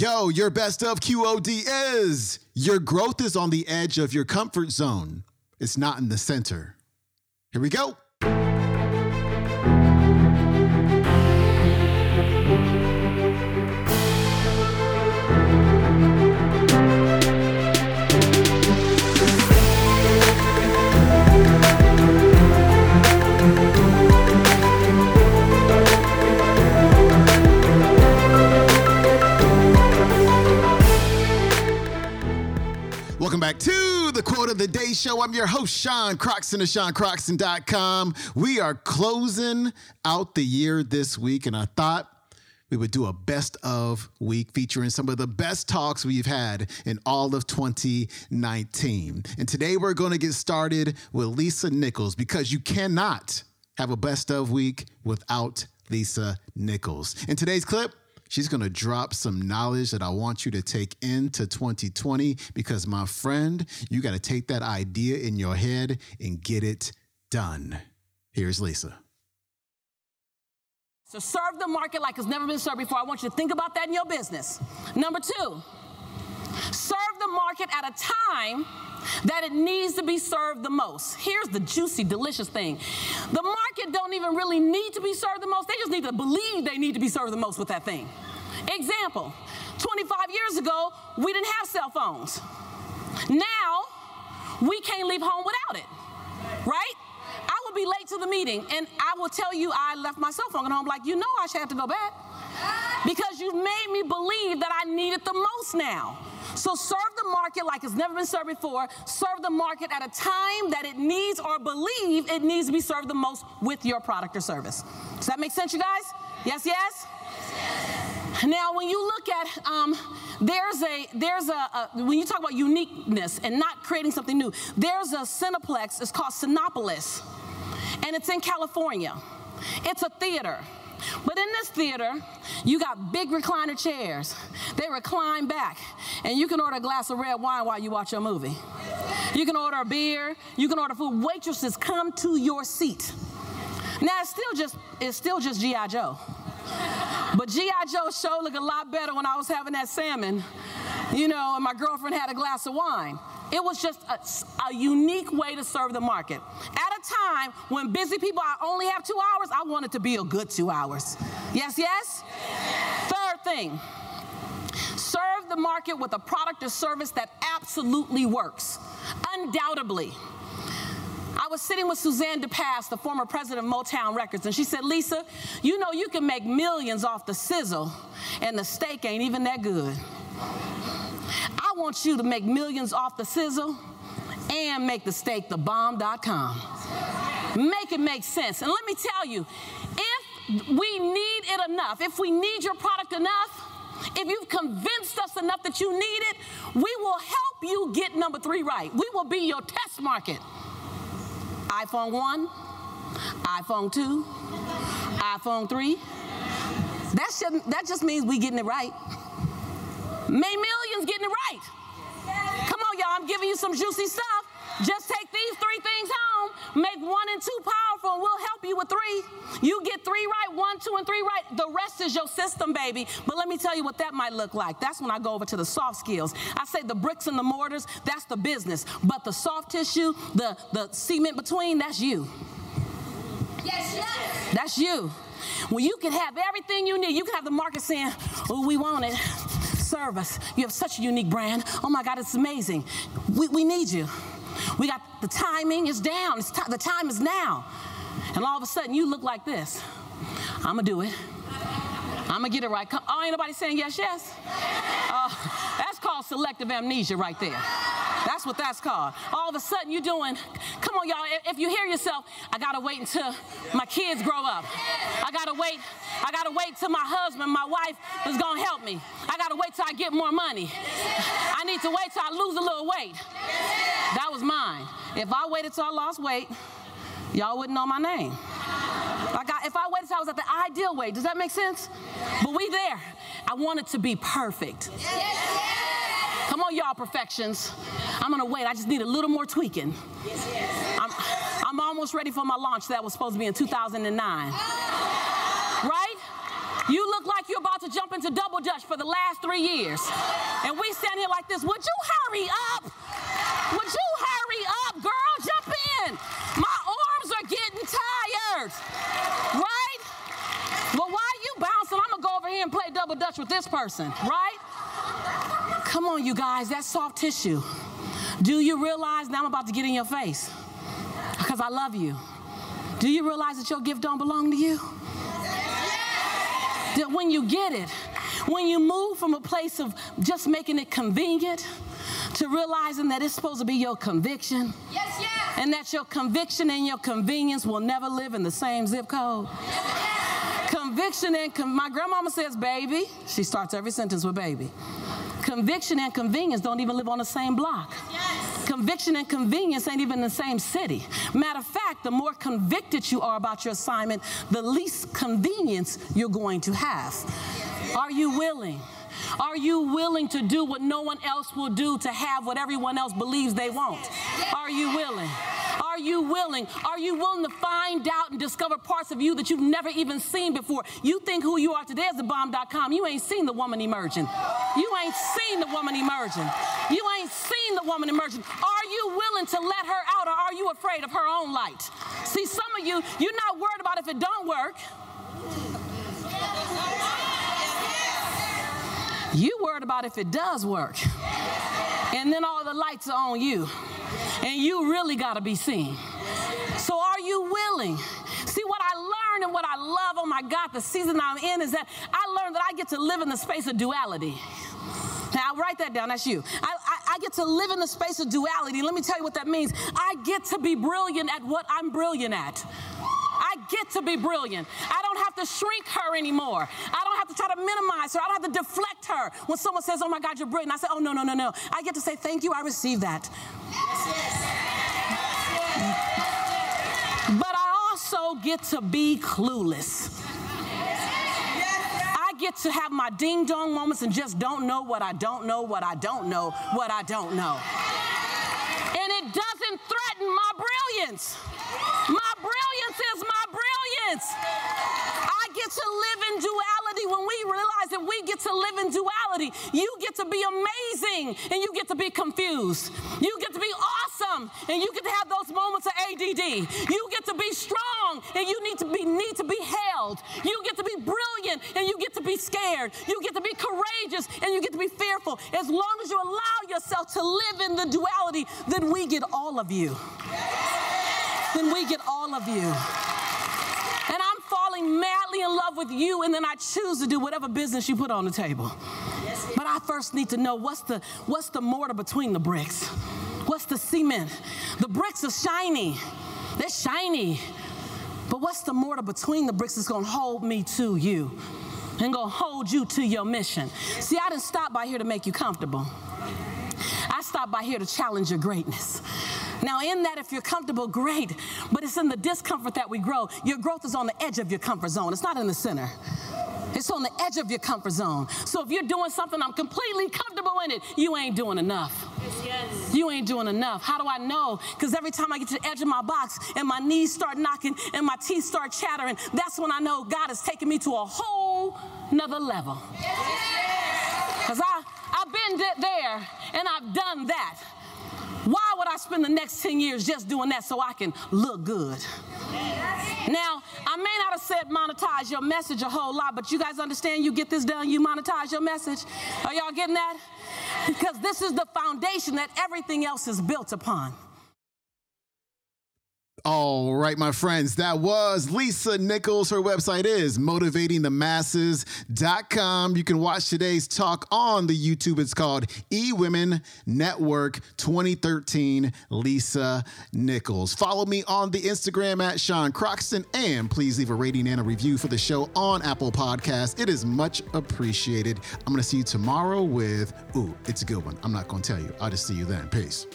Yo, your best of QOD is your growth is on the edge of your comfort zone. It's not in the center. Here we go. Show. I'm your host, Sean Croxton of SeanCroxton.com. We are closing out the year this week, and I thought we would do a best of week featuring some of the best talks we've had in all of 2019. And today we're going to get started with Lisa Nichols because you cannot have a best of week without Lisa Nichols. In today's clip, She's going to drop some knowledge that I want you to take into 2020 because, my friend, you got to take that idea in your head and get it done. Here's Lisa. So serve the market like it's never been served before. I want you to think about that in your business. Number two, serve the market at a time that it needs to be served the most. Here's the juicy, delicious thing. The market don't even really need to be served the most. They just need to believe they need to be served the most with that thing. Example, 25 years ago, we didn't have cell phones. Now, we can't leave home without it. Right? I will be late to the meeting and I will tell you I left my cell phone at home like, you know I should have to go back. Because you've made me believe that I need it the most now. So serve the market like it's never been served before. Serve the market at a time that it needs or believe it needs to be served the most with your product or service. Does that make sense, you guys? Yes, yes? Now, when you look at, um, there's a, there's a, a, when you talk about uniqueness and not creating something new, there's a Cineplex, it's called Cinépolis, and it's in California. It's a theater. But in this theater, you got big recliner chairs. They recline back, and you can order a glass of red wine while you watch your movie. You can order a beer. You can order food. Waitresses come to your seat. Now it's still just it's still just GI Joe. But G.I. Joe show looked a lot better when I was having that salmon, you know, and my girlfriend had a glass of wine. It was just a, a, unique way to serve the market. At a time when busy people I only have two hours, I wanted to be a good two hours. Yes, yes? Third thing, serve the market with a product or service that absolutely works, undoubtedly. Was sitting with Suzanne de Passe, the former president of Motown Records, and she said, Lisa, you know you can make millions off the sizzle, and the steak ain't even that good. I want you to make millions off the sizzle and make the steak the bomb.com. Make it make sense. And let me tell you, if we need it enough, if we need your product enough, if you've convinced us enough that you need it, we will help you get number three right. We will be your test market iPhone 1, iPhone 2, iPhone 3. That, should, that just means we getting it right. May millions getting it right. Come on, y'all, I'm giving you some juicy stuff. Just take these three things home, make one and two powerful, and we'll help you with three. You get three right, one, two, and three right. The rest is your system, baby. But let me tell you what that might look like. That's when I go over to the soft skills. I say the bricks and the mortars, that's the business. But the soft tissue, the, the cement between, that's you. Yes, yes. That's you. Well, you can have everything you need, you can have the market saying, oh, we want it. Serve us. You have such a unique brand. Oh my God, it's amazing. We, we need you. We got the timing is down. T- the time is now. And all of a sudden, you look like this. I'm gonna do it. I'm gonna get it right. Come, oh, ain't nobody saying yes, yes? Uh, that's called selective amnesia right there. That's what that's called. All of a sudden, you're doing, come on, y'all, if you hear yourself, I gotta wait until my kids grow up. I gotta wait, I gotta wait till my husband, my wife is gonna help me. I gotta wait till I get more money. I need to wait till I lose a little weight. Was mine. If I waited till I lost weight, y'all wouldn't know my name. Like I, if I waited till I was at the ideal weight, does that make sense? But we there. I want it to be perfect. Come on, y'all, perfections. I'm gonna wait. I just need a little more tweaking. I'm, I'm almost ready for my launch that was supposed to be in 2009. Right? You look like you're about to jump into double dutch for the last three years. And we stand here like this. Would you hurry up? Would you hurry up, girl? Jump in. My arms are getting tired. Right? Well, while you bouncing, I'm gonna go over here and play double dutch with this person, right? Come on, you guys, that's soft tissue. Do you realize now I'm about to get in your face? Because I love you. Do you realize that your gift don't belong to you? That when you get it, when you move from a place of just making it convenient to realizing that it's supposed to be your conviction. Yes, yes. And that your conviction and your convenience will never live in the same zip code. Yes, conviction and con- my grandmama says baby. She starts every sentence with baby. Conviction and convenience don't even live on the same block. Conviction and convenience ain't even in the same city. Matter of fact, the more convicted you are about your assignment, the least convenience you're going to have. Are you willing? Are you willing to do what no one else will do to have what everyone else believes they want? Are you willing? Are you willing? Are you willing to find out and discover parts of you that you've never even seen before? You think who you are today is the bomb.com. You ain't seen the woman emerging. You ain't seen the woman emerging. You ain't seen the woman emerging. Are you willing to let her out or are you afraid of her own light? See, some of you, you're not worried about if it don't work. You worried about if it does work. And then all the lights are on you. And you really got to be seen. So are you willing? See, what I learned and what I love, oh my God, the season I'm in is that I learned that I get to live in the space of duality. Now, write that down. That's you. I, I, I, get to live in the space of duality. Let me tell you what that means. I get to be brilliant at what I'm brilliant at. I get to be brilliant. I don't have to shrink her anymore. To try to minimize her. I don't have to deflect her. When someone says, Oh my God, you're brilliant, I say, Oh, no, no, no, no. I get to say, Thank you, I receive that. But I also get to be clueless. I get to have my ding dong moments and just don't know what I don't know, what I don't know, what I don't know. And it doesn't threaten my brilliance. My brilliance is my brilliance. I get to live in duality when we realize that we get to live duality. You get to be amazing and you get to be confused. You get to be awesome and you get to have those moments of ADD. You get to be strong and you need to be need to be held. You get to be brilliant and you get to be scared. You get to be courageous and you get to be fearful. As long as you allow yourself to live in the duality, then we get all of you then we get all of you. Falling madly in love with you, and then I choose to do whatever business you put on the table. But I first need to know what's the what's the mortar between the bricks? What's the cement? The bricks are shiny. They're shiny. But what's the mortar between the bricks that's gonna hold me to you and gonna hold you to your mission? See, I didn't stop by here to make you comfortable. I stopped by here to challenge your greatness. Now, in that, if you're comfortable, great, but it's in the discomfort that we grow. Your growth is on the edge of your comfort zone, it's not in the center. It's on the edge of your comfort zone. So if you're doing something, I'm completely comfortable in it, you ain't doing enough. Yes, yes. You ain't doing enough. How do I know? Because every time I get to the edge of my box and my knees start knocking and my teeth start chattering, that's when I know God is taking me to a whole nother level. Because I, I've been there and I've done that. I spend the next 10 years just doing that so I can look good? Now, I may not have said monetize your message a whole lot, but you guys understand you get this done, you monetize your message? Are y'all getting that? Because this is the foundation that everything else is built upon. All right, my friends, that was Lisa Nichols. Her website is motivatingthemasses.com. You can watch today's talk on the YouTube. It's called E Women Network 2013 Lisa Nichols. Follow me on the Instagram at Sean Croxton and please leave a rating and a review for the show on Apple Podcasts. It is much appreciated. I'm going to see you tomorrow with, ooh, it's a good one. I'm not going to tell you. I'll just see you then. Peace.